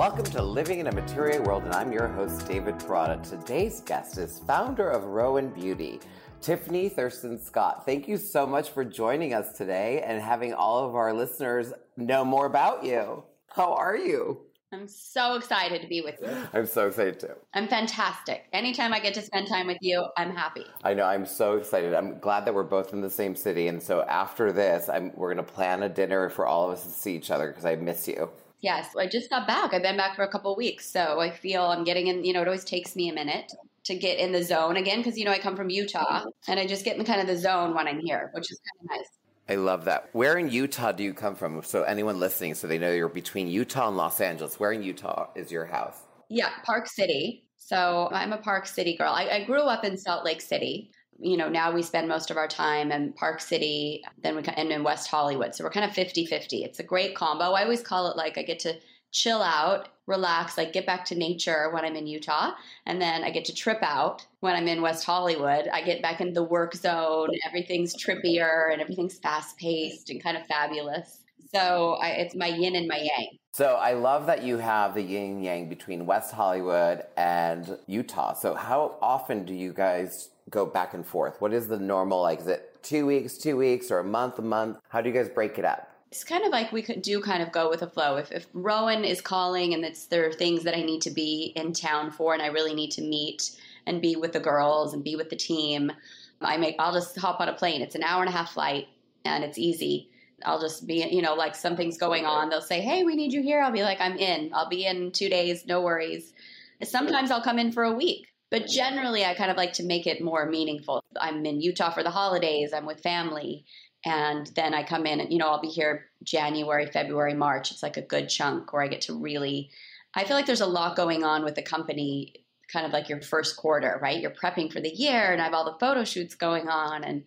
Welcome to Living in a Material World, and I'm your host, David Perrotta. Today's guest is founder of ROEN Beauty, Tiffany Thurston Scott. Thank you so much for joining us today and having all of our listeners know more about you. How are you? I'm so excited to be with you. I'm so excited too. I'm fantastic. Anytime I get to spend time with you, I'm happy. I know. I'm so excited. I'm glad that we're both in the same city. And so after this, I'm, we're going to plan a dinner for all of us to see each other because I miss you. Yes, I just got back. I've been back for a couple weeks, so I feel I'm getting in. You know, it always takes me a minute to get in the zone again because you know I come from Utah, and I just get in kind of the zone when I'm here, which is kind of nice. I love that. Where in Utah do you come from? So anyone listening, so they know you're between Utah and Los Angeles. Where in Utah is your house? Yeah, Park City. So I'm a Park City girl. I, I grew up in Salt Lake City. You know, now we spend most of our time in Park City, then we and in West Hollywood. So we're kind of 50-50. It's a great combo. I always call it like I get to chill out, relax, like get back to nature when I'm in Utah. And then I get to trip out when I'm in West Hollywood. I get back in the work zone. Everything's trippier and everything's fast paced and kind of fabulous. So I, it's my yin and my yang. So I love that you have the yin yang between West Hollywood and Utah. So how often do you guys go back and forth? What is the normal like? Is it two weeks, two weeks, or a month, a month? How do you guys break it up? it's kind of like we could do kind of go with the flow. If, if ROEN is calling and it's there are things that I need to be in town for and I really need to meet and be with the girls and be with the team, I make I'll just hop on a plane. It's an hour and a half flight and it's easy. I'll just be, you know, like something's going on. They'll say, "Hey, we need you here." I'll be like, "I'm in. I'll be in 2 days, no worries." Sometimes I'll come in for a week. But generally, I kind of like to make it more meaningful. I'm in Utah for the holidays. I'm with family and then I come in and you know I'll be here January, February, March. It's like a good chunk where I get to really I feel like there's a lot going on with the company kind of like your first quarter, right? You're prepping for the year and I have all the photo shoots going on and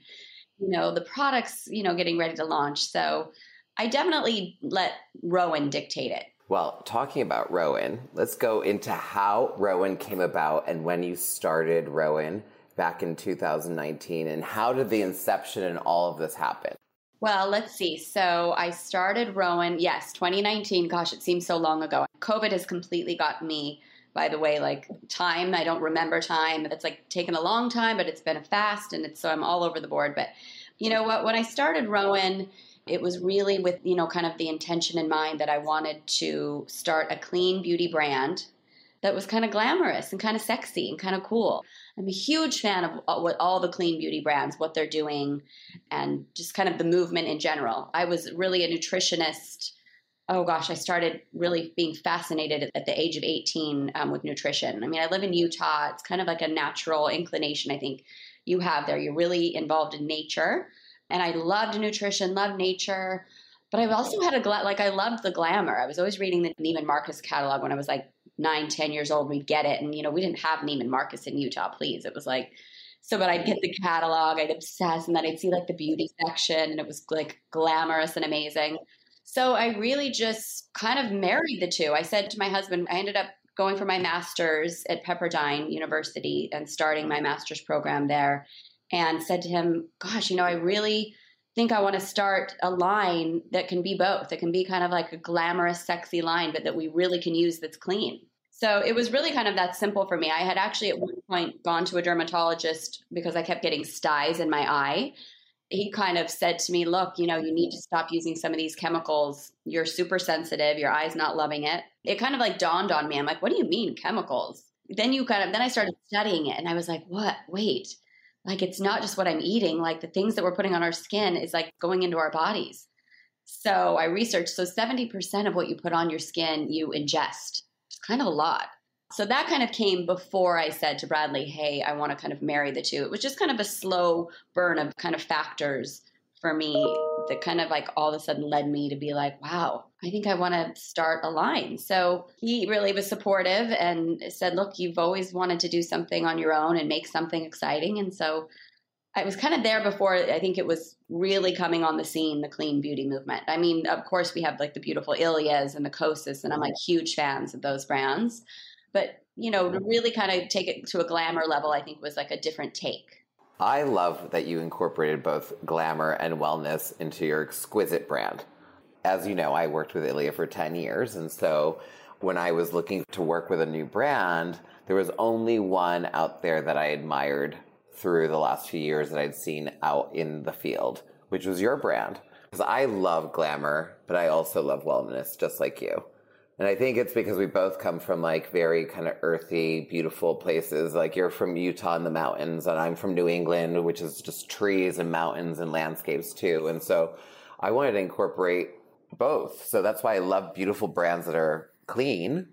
you know the products, you know, getting ready to launch. So I definitely let ROEN dictate it. Well, talking about ROEN, let's go into how ROEN came about and when you started ROEN back in 2019 and how did the inception and all of this happen? Well, let's see. So I started ROEN, yes, 2019. Gosh, it seems so long ago. COVID has completely got me, by the way, like time. I don't remember time. It's like taken a long time, but it's been a fast and it's so I'm all over the board. But you know what? When I started ROEN, it was really with, you know, kind of the intention in mind that I wanted to start a clean beauty brand that was kind of glamorous and kind of sexy and kind of cool. I'm a huge fan of what all the clean beauty brands, what they're doing, and just kind of the movement in general. I was really a nutritionist. Oh gosh, I started really being fascinated at the age of 18 um, with nutrition. I mean, I live in Utah. It's kind of like a natural inclination, I think you have there. You're really involved in nature. And I loved nutrition, loved nature. But I also had a gla- like I loved the glamour. I was always reading the Neiman Marcus catalog when I was like nine, ten years old, we'd get it. And, you know, we didn't have Neiman Marcus in Utah, please. It was like, so, but I'd get the catalog, I'd obsess, and then I'd see like the beauty section, and it was like glamorous and amazing. So I really just kind of married the two. I said to my husband, I ended up going for my master's at Pepperdine University and starting my master's program there, and said to him, Gosh, you know, I really think I want to start a line that can be both. It can be kind of like a glamorous, sexy line, but that we really can use that's clean. So it was really kind of that simple for me. I had actually at one point gone to a dermatologist because I kept getting styes in my eye. He kind of said to me, Look, you know, you need to stop using some of these chemicals. You're super sensitive. Your eye's not loving it. It kind of like dawned on me. I'm like, What do you mean chemicals? Then you kind of, then I started studying it and I was like, What? Wait like it's not just what I'm eating, like the things that we're putting on our skin is like going into our bodies. So I researched so 70% of what you put on your skin you ingest. It's kind of a lot. So that kind of came before I said to Bradley, hey, I want to kind of marry the two. It was just kind of a slow burn of kind of factors for me that kind of like all of a sudden led me to be like, wow, I think I want to start a line. So he really was supportive and said, look, you've always wanted to do something on your own and make something exciting. And so I was kind of there before I think it was really coming on the scene, the clean beauty movement. I mean, of course, we have like the beautiful Ilias and the Kosas, and I'm like mm-hmm. huge fans of those brands. But, you know, to really kind of take it to a glamour level, I think was like a different take. I love that you incorporated both glamour and wellness into your exquisite brand. As you know, I worked with Ilia for 10 years, and so when I was looking to work with a new brand, there was only one out there that I admired through the last few years that I'd seen out in the field, which was your brand. Because I love glamour, but I also love wellness, just like you. And I think it's because we both come from like very kind of earthy, beautiful places. Like you're from Utah in the mountains, and I'm from New England, which is just trees and mountains and landscapes too. And so I wanted to incorporate both. So that's why I love beautiful brands that are clean,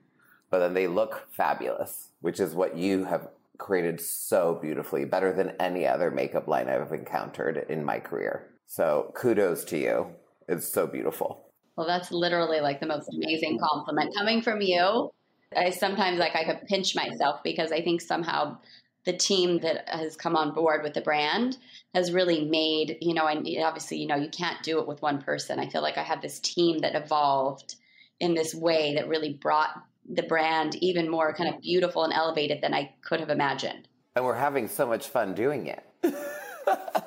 but then they look fabulous, which is what you have created so beautifully, better than any other makeup line I've encountered in my career. So kudos to you. It's so beautiful. Well, that's literally like the most amazing compliment coming from you. I sometimes like I could pinch myself because I think somehow the team that has come on board with the brand has really made, you know, and obviously, you know, you can't do it with one person. I feel like I have this team that evolved in this way that really brought the brand even more kind of beautiful and elevated than I could have imagined. And we're having so much fun doing it.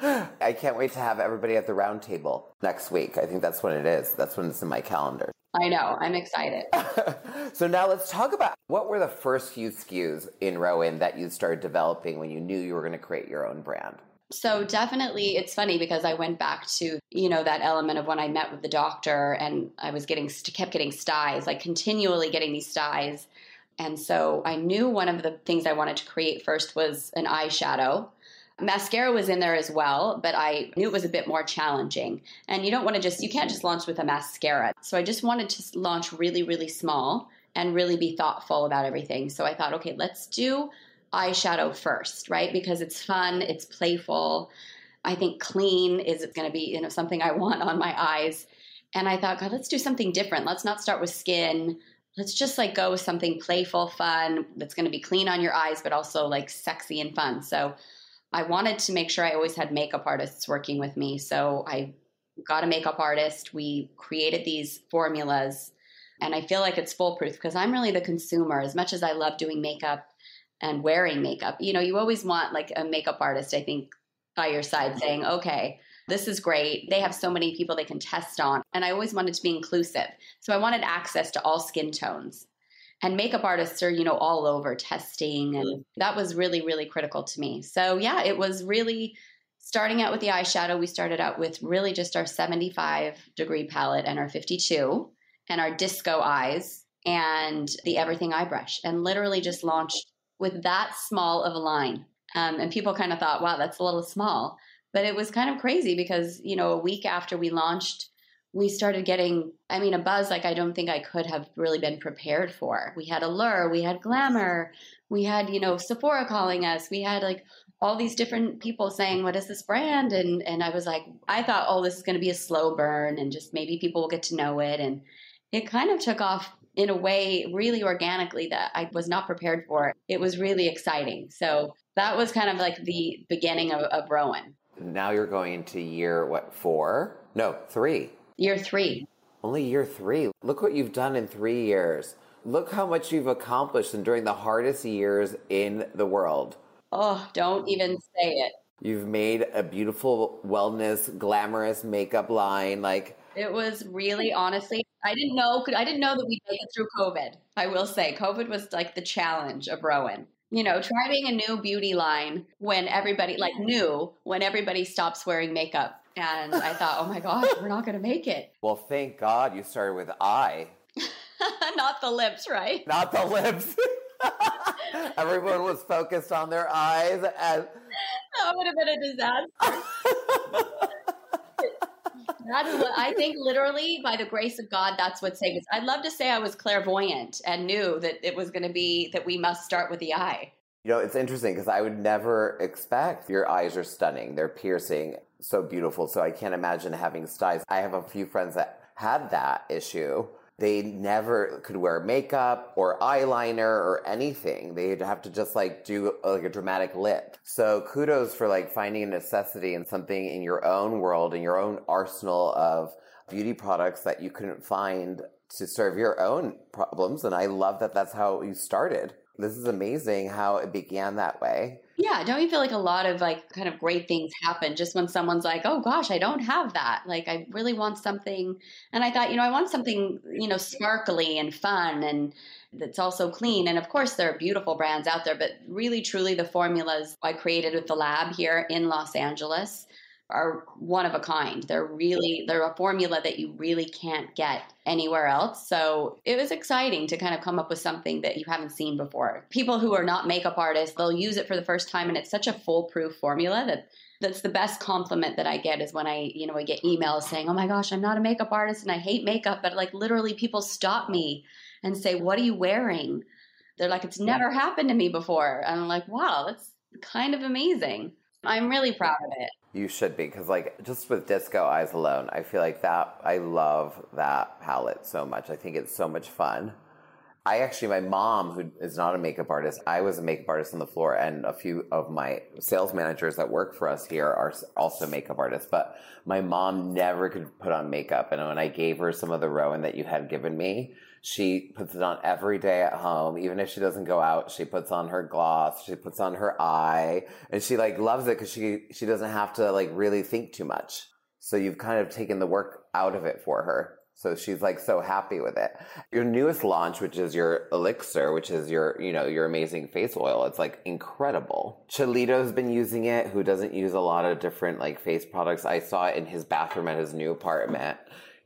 I can't wait to have everybody at the roundtable next week. I think that's when it is. That's when it's in my calendar. I know. I'm excited. so now let's talk about what were the first few SKUs in ROEN that you started developing when you knew you were going to create your own brand? So definitely it's funny because I went back to, you know, that element of when I met with the doctor and I was getting kept getting styes, like continually getting these styes. And so I knew one of the things I wanted to create first was an eyeshadow Mascara was in there as well, but I knew it was a bit more challenging. And you don't want to just, you can't just launch with a mascara. So I just wanted to launch really, really small and really be thoughtful about everything. So I thought, okay, let's do eyeshadow first, right? Because it's fun, it's playful. I think clean is going to be, you know, something I want on my eyes. And I thought, God, let's do something different. Let's not start with skin. Let's just like go with something playful, fun, that's going to be clean on your eyes, but also like sexy and fun. So I wanted to make sure I always had makeup artists working with me. So I got a makeup artist. We created these formulas. And I feel like it's foolproof because I'm really the consumer. As much as I love doing makeup and wearing makeup, you know, you always want like a makeup artist, I think, by your side mm-hmm. saying, okay, this is great. They have so many people they can test on. And I always wanted to be inclusive. So I wanted access to all skin tones and makeup artists are you know all over testing and mm-hmm. that was really really critical to me. So yeah it was really starting out with the eyeshadow. We started out with really just our 75 degree palette and our 52 and our disco eyes and the everything eye brush and literally just launched with that small of a line. Um, and people kind of thought wow that's a little small. But it was kind of crazy because you know a week after we launched we started getting, I mean, a buzz like I don't think I could have really been prepared for. We had Allure, we had Glamour, we had, you know, Sephora calling us, we had like all these different people saying, What is this brand? And and I was like, I thought, oh, this is gonna be a slow burn and just maybe people will get to know it. And it kind of took off in a way really organically that I was not prepared for. It was really exciting. So that was kind of like the beginning of, of ROEN. Now you're going into year what four? No, three Year three. Only year three. Look what you've done in three years. Look how much you've accomplished and during the hardest years in the world. Oh, don't even say it. You've made a beautiful wellness, glamorous makeup line. Like it was really honestly, I didn't know. I didn't know that we'd make it through COVID. I will say, COVID was like the challenge of ROEN. You know, trying a new beauty line when everybody like new when everybody stops wearing makeup and eye thought, oh my gosh, we're not going to make it. Well, thank God you started with I. not the lips, right? Not the lips. Everyone was focused on their eyes and that would have been a disaster. that's what I think literally by the grace of God, that's what saved us. I'd love to say I was clairvoyant and knew that it was going to be that we must start with the eye. You know, it's interesting because I would never expect your eyes are stunning. They're piercing, so beautiful. So I can't imagine having styes. I have a few friends that had that issue. They never could wear makeup or eyeliner or anything. They'd have to just like do like a dramatic lip. So kudos for like finding a necessity in something in your own world, in your own arsenal of beauty products that you couldn't find to serve your own problems. And I love that that's how you started This is amazing how it began that way. Yeah, don't you feel like a lot of like kind of great things happen just when someone's like, "Oh gosh, I don't have that." Like I really want something and I thought, you know, I want something, you know, sparkly and fun and that's also clean. And of course, there are beautiful brands out there, but really truly the formulas I created with the lab here in Los Angeles are one of a kind. They're really they're a formula that you really can't get anywhere else. So it was exciting to kind of come up with something that you haven't seen before. People who are not makeup artists, they'll use it for the first time and it's such a foolproof formula that that's the best compliment that I get is when I, you know, I get emails saying, "Oh my gosh, I'm not a makeup artist and I hate makeup," but like literally people stop me and say, "What are you wearing?" They're like, "It's never happened to me before." And I'm like, "Wow, that's kind of amazing." I'm really proud of it. You should be because, like, just with Disco Eyes alone, I feel like that. I love that palette so much. I think it's so much fun. I actually, my mom, who is not a makeup artist, I was a makeup artist on the floor, and a few of my sales managers that work for us here are also makeup artists. But my mom never could put on makeup, and when I gave her some of the ROEN that you had given me, she puts it on every day at home. Even if she doesn't go out, she puts on her gloss, she puts on her eye, and she like loves it because she she doesn't have to like really think too much. So you've kind of taken the work out of it for her. So she's like so happy with it. Your newest launch, which is your elixir, which is your, you know, your amazing face oil. It's like incredible. Cholito's been using it, who doesn't use a lot of different like face products. I saw it in his bathroom at his new apartment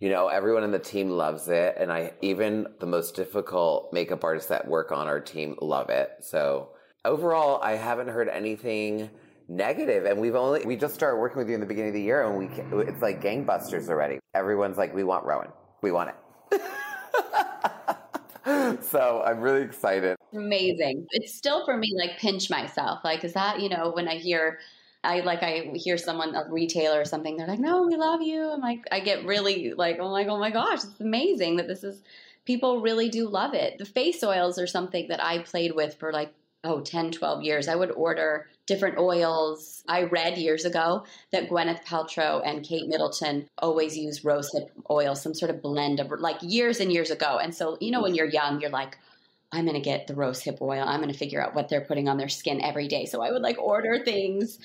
you know, everyone in the team loves it. And I, even the most difficult makeup artists that work on our team love it. So overall, I haven't heard anything negative and we've only we just started working with you in the beginning of the year and we it's like gangbusters already. Everyone's like we want ROEN. We want it. So i'm really excited. Amazing. It's still for me like pinch myself. Like is that you know when i hear I like I hear someone a retailer or something they're like no we love you. I'm like I get really like I'm like oh my gosh it's amazing that this is people really do love it. The face oils are something that I played with for like oh 10 12 years. I would order different oils I read years ago that Gwyneth Paltrow and Kate Middleton always use rosehip oil some sort of blend of like years and years ago. And so you know when you're young you're like I'm going to get the rose hip oil. I'm going to figure out what they're putting on their skin every day. So I would like order things,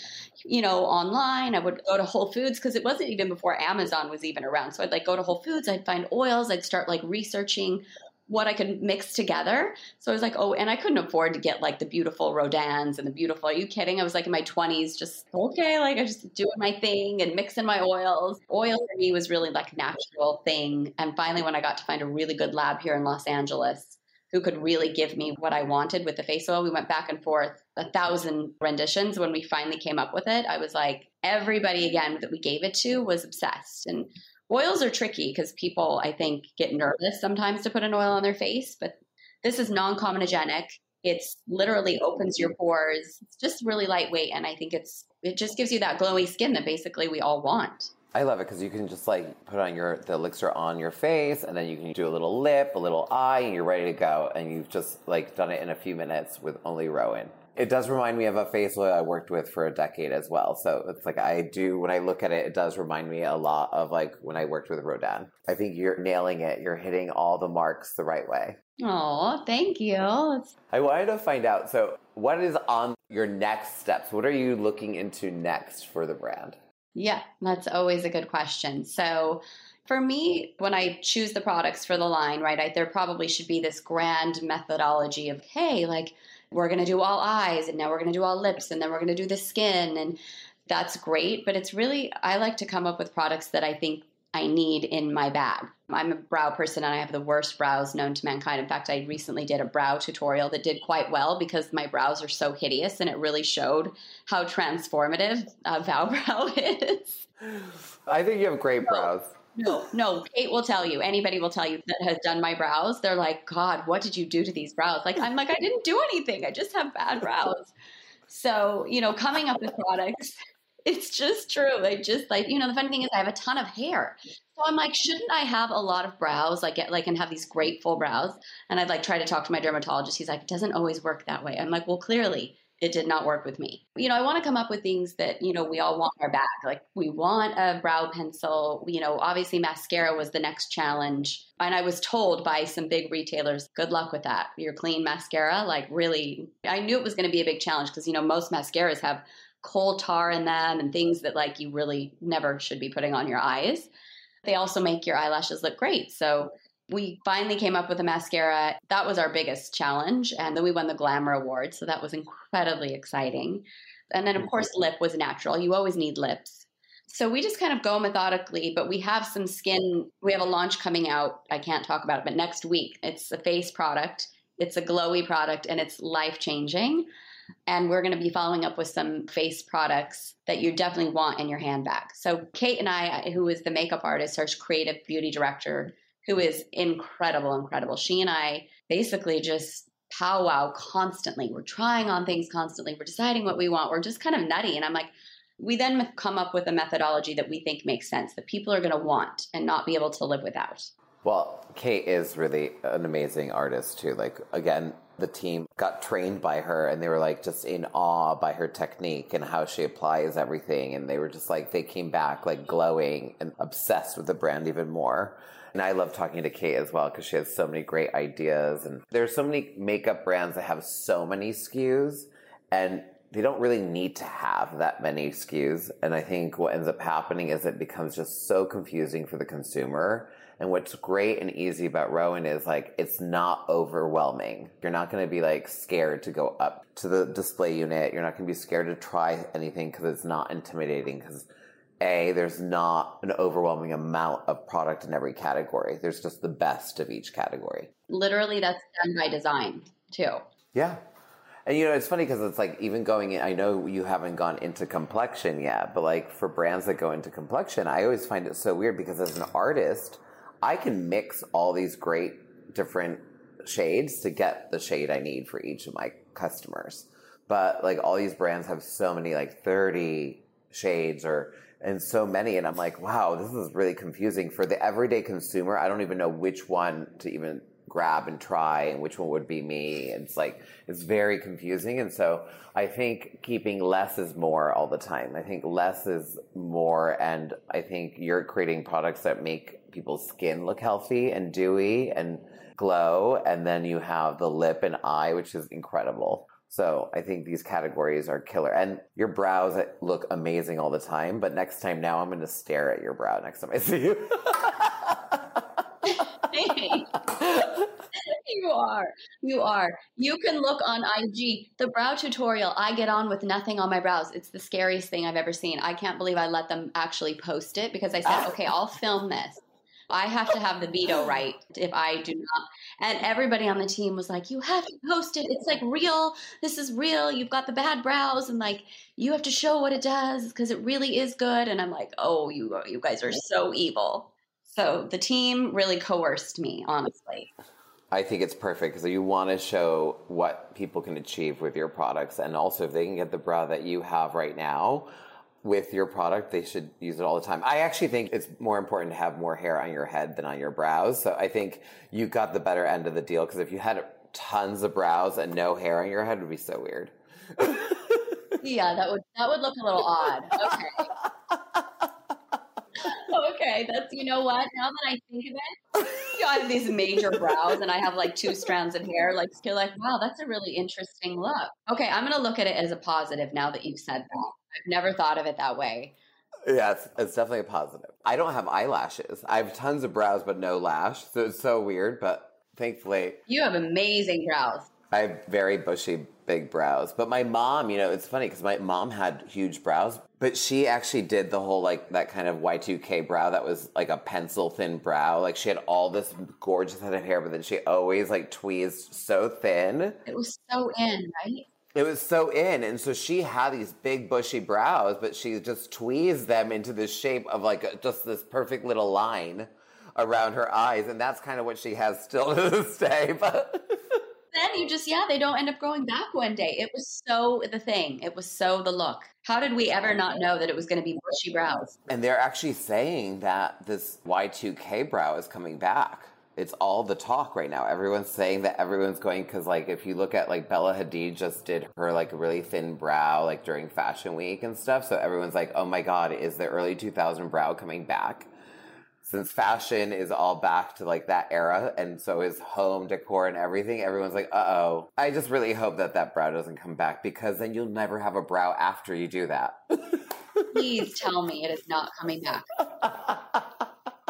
you know, online. I would go to Whole Foods because it wasn't even before Amazon was even around. So I'd like go to Whole Foods, I'd find oils, I'd start like researching what I could mix together. So I was like, oh, and I couldn't afford to get like the beautiful Rodins and the beautiful. Are you kidding? I was like in my 20s, just okay, like I just doing my thing and mixing my oils. Oil for me was really like natural thing. And finally, when I got to find a really good lab here in Los Angeles, who could really give me what I wanted with the face oil. We went back and forth a thousand renditions. When we finally came up with it, I was like, everybody again that we gave it to was obsessed. And oils are tricky because people, I think, get nervous sometimes to put an oil on their face, but this is non comedogenic. It's literally opens your pores. It's just really lightweight. And I think it's, it just gives you that glowy skin that basically we all want. I love it because you can just like put on your the elixir on your face, and then you can do a little lip, a little eye, and you're ready to go. And you've just like done it in a few minutes with only ROEN. It does remind me of a face oil I worked with for a decade as well. So it's like I do when I look at it, it does remind me a lot of like when I worked with Rodin. I think you're nailing it. You're hitting all the marks the right way. Oh, thank you. I wanted to find out. So, what is on your next steps? What are you looking into next for the brand? Yeah, that's always a good question. So, for me, when I choose the products for the line, right, I, there probably should be this grand methodology of, hey, like, we're going to do all eyes, and now we're going to do all lips, and then we're going to do the skin. And that's great. But it's really, I like to come up with products that I think I need in my bag. I'm a brow person and I have the worst brows known to mankind. In fact, I recently did a brow tutorial that did quite well because my brows are so hideous and it really showed how transformative uh, brow is. I think you have great brows. No, no, Kate will tell you, anybody will tell you that has done my brows. They're like, God, what did you do to these brows? Like, I'm like, I didn't do anything. I just have bad brows. So, you know, coming up with products it's just true. I just like, you know, the funny thing is I have a ton of hair. So I'm like, shouldn't I have a lot of brows, like get like and have these great full brows? And I'd like try to talk to my dermatologist. He's like, it doesn't always work that way. I'm like, well, clearly it did not work with me. You know, I want to come up with things that, you know, we all want our bag. Like we want a brow pencil. You know, obviously mascara was the next challenge. And I was told by some big retailers, good luck with that. Your clean mascara, like really, I knew it was going to be a big challenge because, you know, most mascaras have coal tar in them and things that like you really never should be putting on your eyes. They also make your eyelashes look great. So we finally came up with a mascara. That was our biggest challenge. And then we won the Glamour Award. So that was incredibly exciting. And then, of course, lip was natural. You always need lips. So we just kind of go methodically, but we have some skin. We have a launch coming out. I can't talk about it, but next week. It's a face product, it's a glowy product, and it's life changing. And we're going to be following up with some face products that you definitely want in your handbag. So, Kate and I, who is the makeup artist, our creative beauty director, who is incredible, incredible. She and I basically just powwow constantly. We're trying on things constantly. We're deciding what we want. We're just kind of nutty. And I'm like, we then come up with a methodology that we think makes sense that people are going to want and not be able to live without. Well, Kate is really an amazing artist too. Like again, the team got trained by her and they were like just in awe by her technique and how she applies everything and they were just like they came back like glowing and obsessed with the brand even more. And I love talking to Kate as well because she has so many great ideas. And there's so many makeup brands that have so many SKUs and they don't really need to have that many SKUs. And I think what ends up happening is it becomes just so confusing for the consumer. And what's great and easy about ROEN is like it's not overwhelming. You're not going to be like scared to go up to the display unit. You're not going to be scared to try anything because it's not intimidating because a, there's not an overwhelming amount of product in every category. There's just the best of each category. Literally, that's done by design, too. Yeah. And you know, it's funny because it's like even going in, I know you haven't gone into complexion yet, but like for brands that go into complexion, I always find it so weird because as an artist, I can mix all these great different shades to get the shade I need for each of my customers. But like all these brands have so many like 30 shades or and so many. And I'm like, wow, this is really confusing for the everyday consumer. I don't even know which one to even grab and try and which one would be me. It's like, it's very confusing. And so I think keeping less is more all the time. I think less is more. And I think you're creating products that make people's skin look healthy and dewy and glow. And then you have the lip and eye, which is incredible. So I think these categories are killer. And your brows look amazing all the time, but next time now I'm going to stare at your brow next time I see you. you are. You are. You can look on IG. The brow tutorial, I get on with nothing on my brows. It's the scariest thing I've ever seen. I can't believe I let them actually post it because I said, okay, I'll film this. I have to have the veto right if I do not. And everybody on the team was like, "You have to post it. It's like real. This is real. You've got the bad brows, and like you have to show what it does because it really is good." And I'm like, "Oh, you you guys are so evil." So the team really coerced me, honestly. I think it's perfect because you want to show what people can achieve with your products, and also if they can get the bra that you have right now with your product, they should use it all the time. I actually think it's more important to have more hair on your head than on your brows. So I think you got the better end of the deal because if you had tons of brows and no hair on your head, would be so weird. yeah, that would that would look a little odd. Okay. okay, that's you know what? Now that I think of it, you know, I have these major brows and I have like two strands of hair. Like you're like, wow, that's a really interesting look. Okay, I'm gonna look at it as a positive now that you've said that. I've never thought of it that way. Yeah, it's, it's, definitely a positive. I don't have eyelashes. I have tons of brows, but no lash. So it's so weird, but thankfully. You have amazing brows. I have very bushy, big brows. But my mom, you know, it's funny because my mom had huge brows, but she actually did the whole like that kind of Y2K brow that was like a pencil thin brow. Like she had all this gorgeous head of hair, but then she always like tweezed so thin. It was so in, right? It was so in. And so she had these big bushy brows, but she just tweezed them into this shape of like a, just this perfect little line around her eyes. And that's kind of what she has still to this day. But then you just, yeah, they don't end up growing back one day. It was so the thing. It was so the look. How did we ever not know that it was going to be bushy brows? And they're actually saying that this Y2K brow is coming back. It's all the talk right now. Everyone's saying that everyone's going because, like, if you look at like Bella Hadid just did her like really thin brow like during Fashion Week and stuff. So everyone's like, oh my god, is the early 2000 brow coming back? Since fashion is all back to like that era, and so is home decor and everything, everyone's like, uh oh. I just really hope that that brow doesn't come back because then you'll never have a brow after you do that. Please tell me it is not coming back.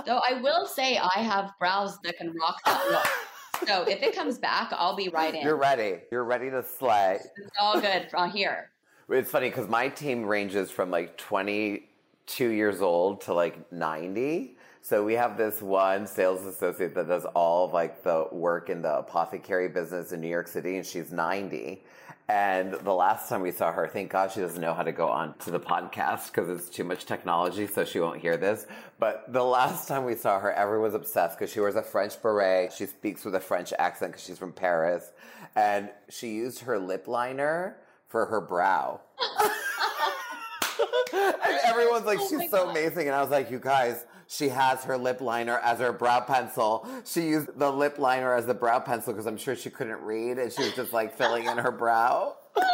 Though I will say I have brows that can rock that look. So if it comes back, I'll be right in. You're ready. You're ready to slay. It's all good from here. It's funny because my team ranges from like 22 years old to like 90. So we have this one sales associate that does all of like the work in the apothecary business in New York City, and she's 90. And the last time we saw her, thank God she doesn't know how to go on to the podcast because it's too much technology, so she won't hear this. But the last time we saw her, everyone was obsessed because she wears a French beret. She speaks with a French accent because she's from Paris. And she used her lip liner for her brow. and everyone's like, Oh she's so God. amazing. And I was like, you guys, she has her lip liner as her brow pencil. She used the lip liner as the brow pencil because I'm sure she couldn't read and she was just like filling in her brow.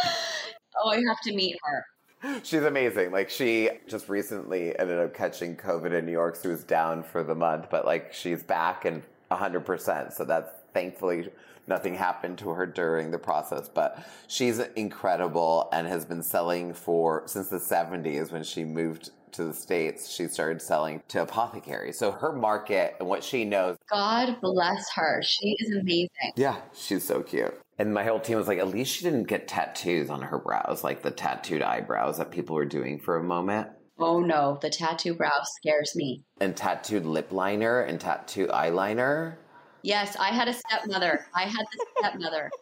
Oh, I have to meet her. She's amazing. Like she just recently ended up catching COVID in New York, so she was down for the month, but like she's back and 100%. So that's thankfully nothing happened to her during the process, but she's incredible and has been selling for since the 70s when she moved to the States. She started selling to apothecaries. So her market and what she knows God bless her. She is amazing. yeah, she's so cute. And my whole team was like, at least she didn't get tattoos on her brows, like the tattooed eyebrows that people were doing for a moment. Oh no, the tattoo brow scares me. And tattooed lip liner and tattooed eyeliner. Yes, I had a stepmother. I had the stepmother.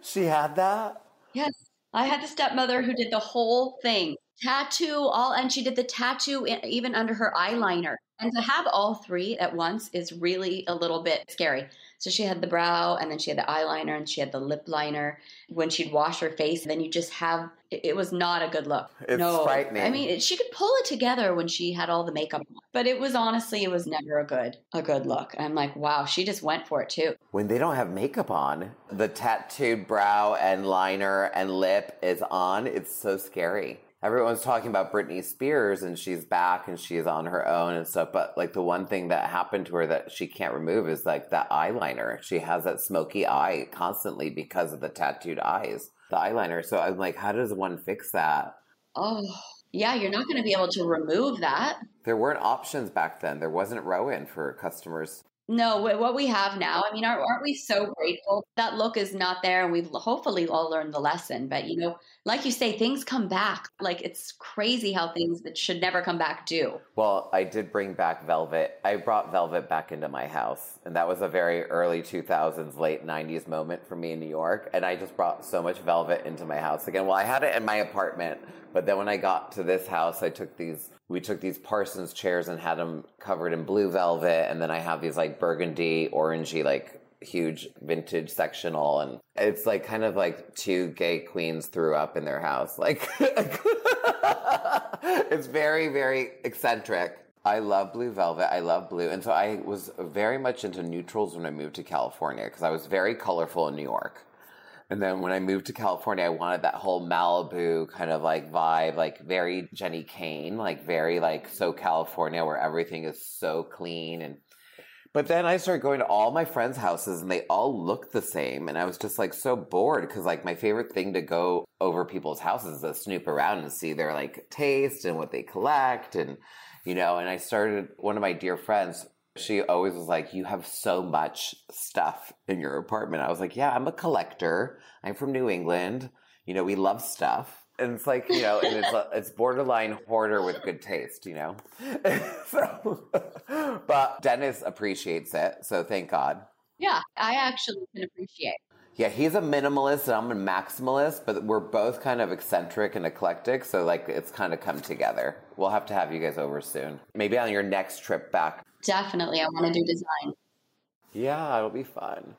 She had that? Yes, I had the stepmother who did the whole thing. Tattoo, all, and she did the tattoo even under her eyeliner. And to have all three at once is really a little bit scary. So she had the brow, and then she had the eyeliner, and she had the lip liner. When she'd wash her face, then you just have it, it was not a good look. It's no, frightening. I mean, she could pull it together when she had all the makeup on, but it was honestly, it was never a good a good look. I'm like, wow, she just went for it too. When they don't have makeup on, the tattooed brow and liner and lip is on. It's so scary. Everyone's talking about Britney Spears and she's back and she's on her own and stuff. But like the one thing that happened to her that she can't remove is like that eyeliner. She has that smoky eye constantly because of the tattooed eyes, the eyeliner. So I'm like, how does one fix that? Oh, yeah, you're not going to be able to remove that. There weren't options back then. There wasn't ROEN for customers. No, what we have now, I mean, aren't, we so grateful? That look is not there, and we've hopefully all learned the lesson. But, you know, like you say, things come back. Like, it's crazy how things that should never come back do. Well, I did bring back Velvet. I brought Velvet back into my house. And that was a very early 2000s, late 90s moment for me in New York. And I just brought so much Velvet into my house again. Well, I had it in my apartment. But then when I got to this house, I took these, we took these Parsons chairs and had them covered in blue velvet. And then I have these like burgundy, orangey, like huge vintage sectional. And it's like kind of like two gay queens threw up in their house. Like, it's very, very eccentric. I love blue velvet. I love blue. And so I was very much into neutrals when I moved to California because I was very colorful in New York. And then when I moved to California, I wanted that whole Malibu kind of like vibe, like very Jenni Kayne, like very like so California where everything is so clean and but then I started going to all my friends' houses and they all looked the same. And I was just like so bored because like my favorite thing to go over people's houses is to snoop around and see their like taste and what they collect. And, you know, and I started, one of my dear friends, she always was like, You have so much stuff in your apartment. I was like, Yeah, I'm a collector. I'm from New England. You know, we love stuff. And it's like, you know, and it's, uh, it's borderline hoarder with good taste, you know? so, but Dennis appreciates it. So thank God. Yeah, I actually can appreciate. Yeah, he's a minimalist and I'm a maximalist, but we're both kind of eccentric and eclectic. So, like, it's kind of come together. We'll have to have you guys over soon. Maybe on your next trip back. Definitely, I want to do design. Yeah, it'll be fun.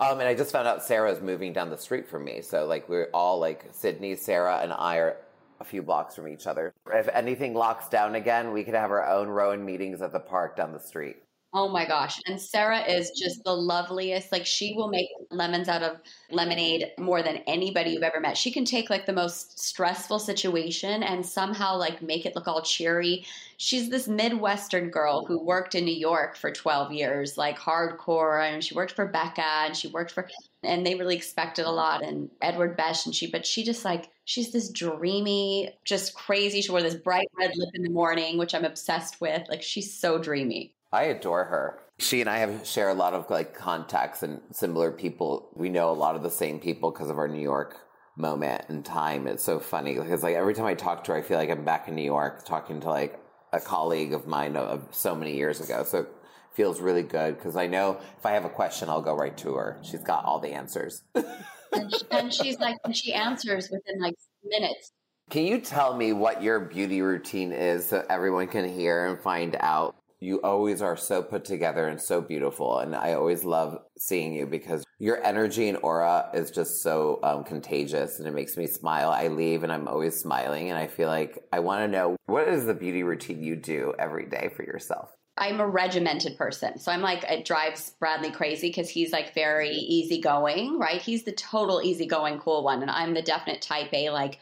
Um, and I just found out Sarah's moving down the street from me. So, like, we're all like Sydney, Sarah, and I are a few blocks from each other. If anything locks down again, we could have our own ROEN meetings at the park down the street. Oh my gosh. And Sarah is just the loveliest. Like she will make lemons out of lemonade more than anybody you've ever met. She can take like the most stressful situation and somehow like make it look all cheery. She's this Midwestern girl who worked in New York for 12 years, like hardcore. And she worked for Becca and she worked for and they really expected a lot and Edward Bess and she but she just like she's this dreamy, just crazy. She wore this bright red lip in the morning, which I'm obsessed with. Like she's so dreamy. I adore her. She and I have share a lot of like contacts and similar people. We know a lot of the same people because of our New York moment and time. It's so funny because like every time I talk to her, I feel like I'm back in New York talking to like a colleague of mine of so many years ago. So it feels really good because I know if I have a question, I'll go right to her. She's got all the answers. and, she, and she's like, and she answers within like minutes. Can you tell me what your beauty routine is so everyone can hear and find out? You always are so put together and so beautiful. And I always love seeing you because your energy and aura is just so um, contagious and it makes me smile. I leave and I'm always smiling. And I feel like I want to know what is the beauty routine you do every day for yourself? I'm a regimented person. So I'm like, it drives Bradley crazy because he's like very easygoing, right? He's the total easygoing, cool one. And I'm the definite type A, like,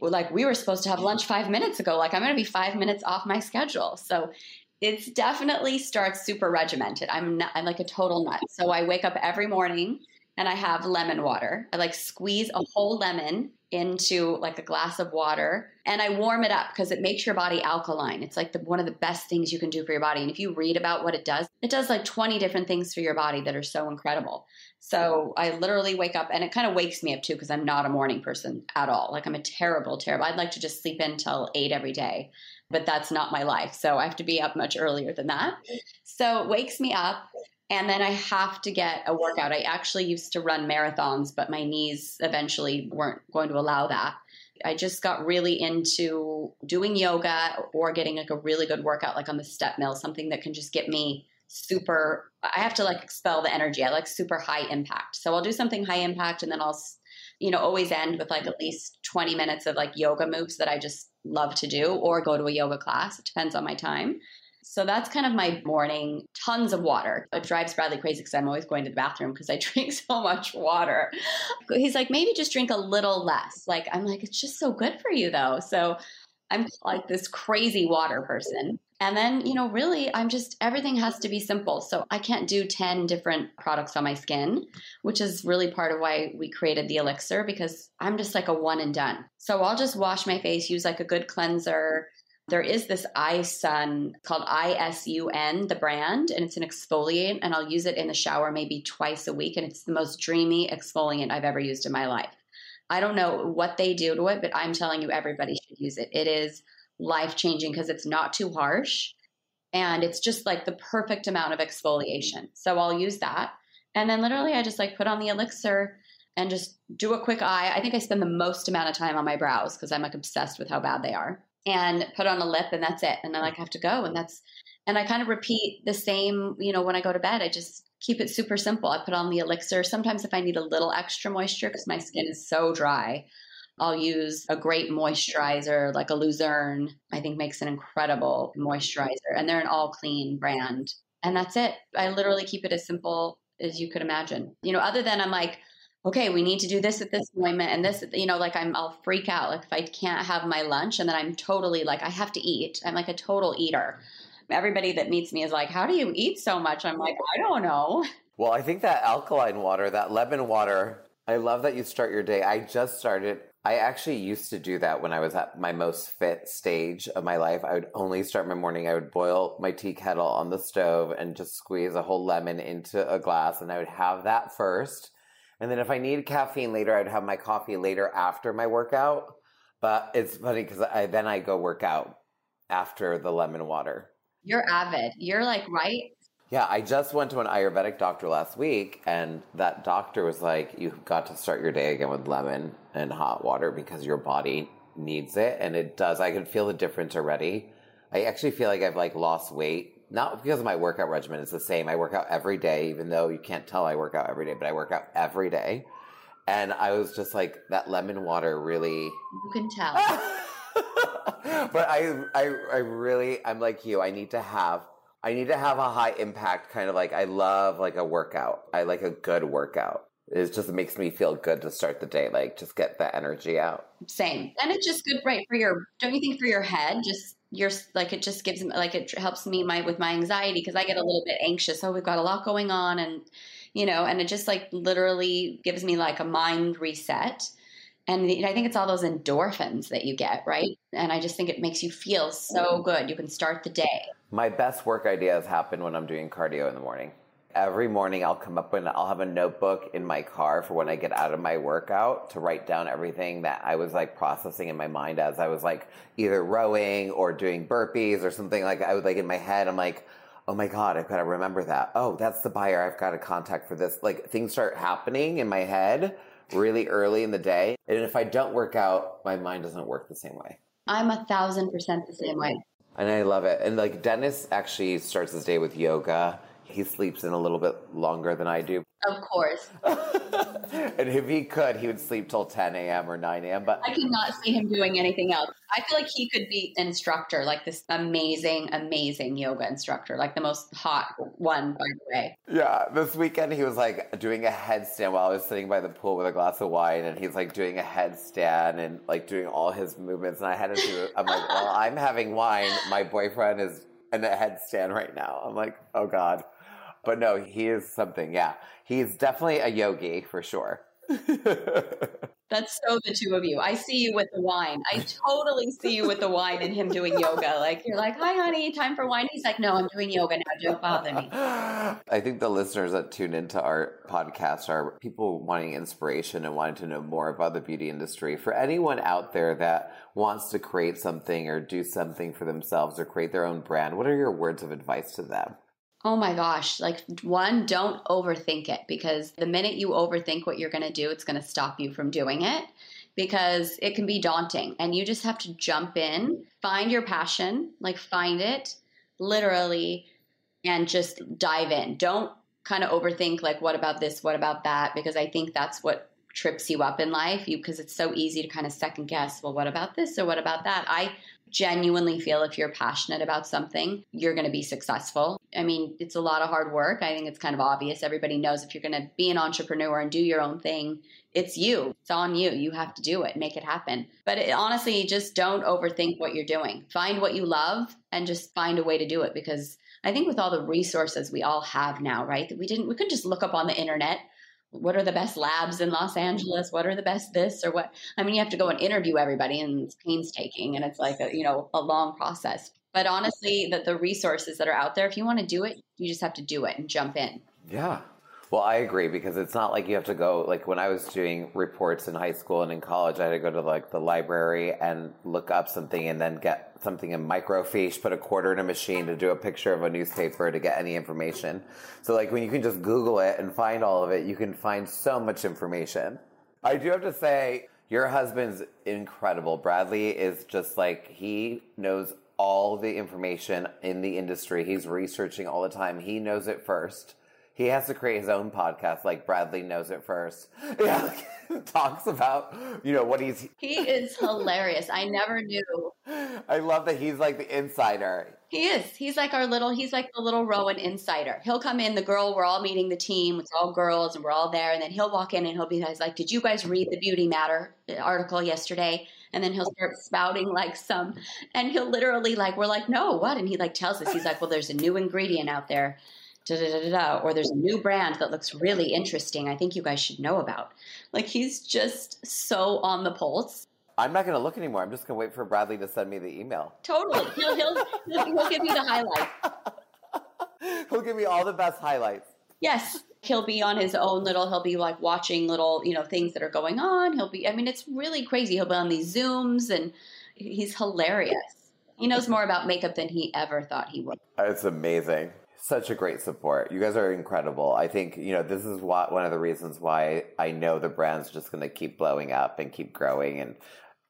like we were supposed to have lunch five minutes ago. Like I'm going to be five minutes off my schedule. So it's definitely starts super regimented. I'm not, I'm like a total nut. So I wake up every morning and I have lemon water. I like squeeze a whole lemon into like a glass of water and I warm it up because it makes your body alkaline. It's like the, one of the best things you can do for your body. And if you read about what it does, it does like 20 different things for your body that are so incredible. So I literally wake up and it kind of wakes me up too because I'm not a morning person at all. Like I'm a terrible, terrible. I'd like to just sleep in until eight every day but that's not my life. So I have to be up much earlier than that. So it wakes me up. And then I have to get a workout. I actually used to run marathons, but my knees eventually weren't going to allow that. I just got really into doing yoga or getting like a really good workout, like on the step mill, something that can just get me super. I have to like expel the energy. I like super high impact. So I'll do something high impact and then I'll, you know, always end with like at least 20 minutes of like yoga moves that I just love to do or go to a yoga class. It depends on my time. So that's kind of my morning. Tons of water. It drives Bradley crazy because I'm always going to the bathroom because I drink so much water. He's like, maybe just drink a little less. Like, I'm like, it's just so good for you though. So I'm like this crazy water person. And then, you know, really, I'm just, everything has to be simple. So I can't do 10 different products on my skin, which is really part of why we created the elixir because I'm just like a one and done. So I'll just wash my face, use like a good cleanser. There is this iSun called ISUN, the brand, and it's an exfoliant, and I'll use it in the shower maybe twice a week. And it's the most dreamy exfoliant I've ever used in my life. I don't know what they do to it, but I'm telling you, everybody should use it. It is life changing because it's not too harsh and it's just like the perfect amount of exfoliation. So I'll use that. And then literally, I just like put on the elixir and just do a quick eye. I think I spend the most amount of time on my brows because I'm like obsessed with how bad they are. And put on a lip, and that's it. And I like have to go, and that's and I kind of repeat the same. You know, when I go to bed, I just keep it super simple. I put on the elixir. Sometimes if I need a little extra moisture because my skin is so dry, I'll use a great moisturizer like a Luzern, I think makes an incredible moisturizer. And they're an all clean brand. And that's it. I literally keep it as simple as you could imagine. You know, other than I'm like, okay, we need to do this at this moment and this, you know, like I'm, I'll freak out. Like if I can't have my lunch and then I'm totally like, I have to eat. I'm like a total eater. Everybody that meets me is like, how do you eat so much? I'm like, I don't know. Well, I think that alkaline water, that lemon water, I love that you start your day. I just started I actually used to do that when I was at my most fit stage of my life. I would only start my morning. I would boil my tea kettle on the stove and just squeeze a whole lemon into a glass, and I would have that first. And then if I needed caffeine later, I'd have my coffee later after my workout. But it's funny because I then I go work out after the lemon water. You're avid. You're like right yeah, I just went to an Ayurvedic doctor last week, and that doctor was like, You've got to start your day again with lemon and hot water because your body needs it. And it does. I can feel the difference already. I actually feel like I've like lost weight. Not because of my workout regimen, it's the same. I work out every day, even though you can't tell I work out every day, but I work out every day. And I was just like, that lemon water really. You can tell. but I, I, I really, I'm like you. I need to have I need to have a high impact kind of like I love like a workout. I like a good workout. It just makes me feel good to start the day, like just get that energy out. Same. And it's just good, right? For your, don't you think for your head, just you're like, it just gives, like, it helps me my, with my anxiety because I get a little bit anxious. Oh, we've got a lot going on. And, you know, and it just like literally gives me like a mind reset. And I think it's all those endorphins that you get, right? And I just think it makes you feel so mm-hmm. good. You can start the day. My best work ideas happen when I'm doing cardio in the morning. Every morning I'll come up and I'll have a notebook in my car for when I get out of my workout to write down everything that I was like processing in my mind as I was like either rowing or doing burpees or something like I was like in my head, I'm like, oh my God, I've got to remember that. Oh, that's the buyer I've got to contact for this. Like things start happening in my head really early in the day. And if I don't work out, my mind doesn't work the same way. I'm a thousand percent the same way. And I love it. And like Dennis actually starts his day with yoga. He sleeps in a little bit longer than I do. Of course. and if he could, he would sleep till 10 a.m. or 9 a.m. But I cannot see him doing anything else. I feel like he could be an instructor, like this amazing, amazing yoga instructor, like the most hot one, by the way. Yeah, this weekend he was like doing a headstand while I was sitting by the pool with a glass of wine, and he's like doing a headstand and like doing all his movements. And I had to do. I'm like, well, I'm having wine. My boyfriend is in a headstand right now. I'm like, oh god. But no, he is something. Yeah, he's definitely a yogi for sure. That's so the two of you. I see you with the wine. I totally see you with the wine and him doing yoga. Like you're like, "Hi, honey, time for wine." He's like, "No, I'm doing yoga now. Don't bother me." I think the listeners that tune into our podcast are people wanting inspiration and wanting to know more about the beauty industry. For anyone out there that wants to create something or do something for themselves or create their own brand, what are your words of advice to them? Oh my gosh. Like, one, don't overthink it because the minute you overthink what you're going to do, it's going to stop you from doing it because it can be daunting. And you just have to jump in, find your passion, like, find it literally, and just dive in. Don't kind of overthink, like, what about this? What about that? Because I think that's what trips you up in life you because it's so easy to kind of second guess well what about this or what about that i genuinely feel if you're passionate about something, you're going to be successful. I mean, it's a lot of hard work. I think it's kind of obvious. Everybody knows if you're going to be an entrepreneur and do your own thing, it's you. It's on you. You have to do it, make it happen. But it, honestly, just don't overthink what you're doing. Find what you love and just find a way to do it because I think with all the resources we all have now, right? That we didn't we couldn't just look up on the internet what are the best labs in Los Angeles? What are the best this or what? I mean, you have to go and interview everybody, and it's painstaking, and it's like a, you know a long process. But honestly, that the resources that are out there, if you want to do it, you just have to do it and jump in. Yeah, well, I agree because it's not like you have to go like when I was doing reports in high school and in college, I had to go to like the library and look up something and then get something in microfiche, put a quarter in a machine to do a picture of a newspaper to get any information. So like when you can just Google it and find all of it, you can find so much information. I do have to say, your husband's incredible. Bradley is just like he knows all the information in the industry. He's researching all the time. He knows it first he has to create his own podcast like Bradley knows it first. Yeah, talks about you know what he's. He is hilarious. I never knew. I love that he's like the insider. He is. He's like our little. He's like the little ROEN insider. He'll come in. The girl. We're all meeting the team. It's all girls, and we're all there. And then he'll walk in and he'll be like, "Did you guys read the Beauty Matter article yesterday?" And then he'll start spouting like some, and he'll literally like, we're like, "No, what?" And he like tells us, he's like, "Well, there's a new ingredient out there." Da, da, da, da, or there's a new brand that looks really interesting. I think you guys should know about. Like he's just so on the pulse. I'm not going to look anymore. I'm just going to wait for Bradley to send me the email. Totally. He'll, he'll, he'll, he'll give me the highlights. he'll give me all the best highlights. Yes. He'll be on his own little, he'll be like watching little, you know, things that are going on. He'll be, I mean, it's really crazy. He'll be on these Zooms and he's hilarious. He knows more about makeup than he ever thought he would. It's amazing such a great support. You guys are incredible. I think, you know, this is what, one of the reasons why I know the brand's just going to keep blowing up and keep growing. And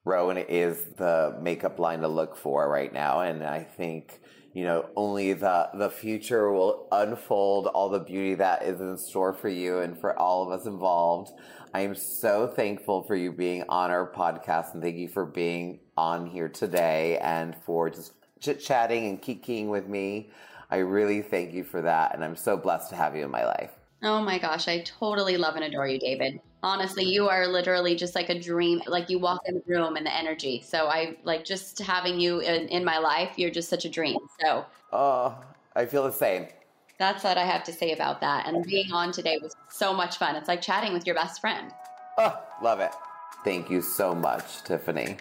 ROEN is the makeup line to look for right now. And I think, you know, only the, the future will unfold all the beauty that is in store for you and for all of us involved. I am so thankful for you being on our podcast and thank you for being on here today and for just chit chatting and kikiing with me. I really thank you for that. And I'm so blessed to have you in my life. Oh my gosh, I totally love and adore you, David. Honestly, you are literally just like a dream. Like you walk in the room and the energy. So I like just having you in, in my life. You're just such a dream. So, oh, I feel the same. That's what I have to say about that. And being on today was so much fun. It's like chatting with your best friend. Oh, love it. Thank you so much, Tiffany.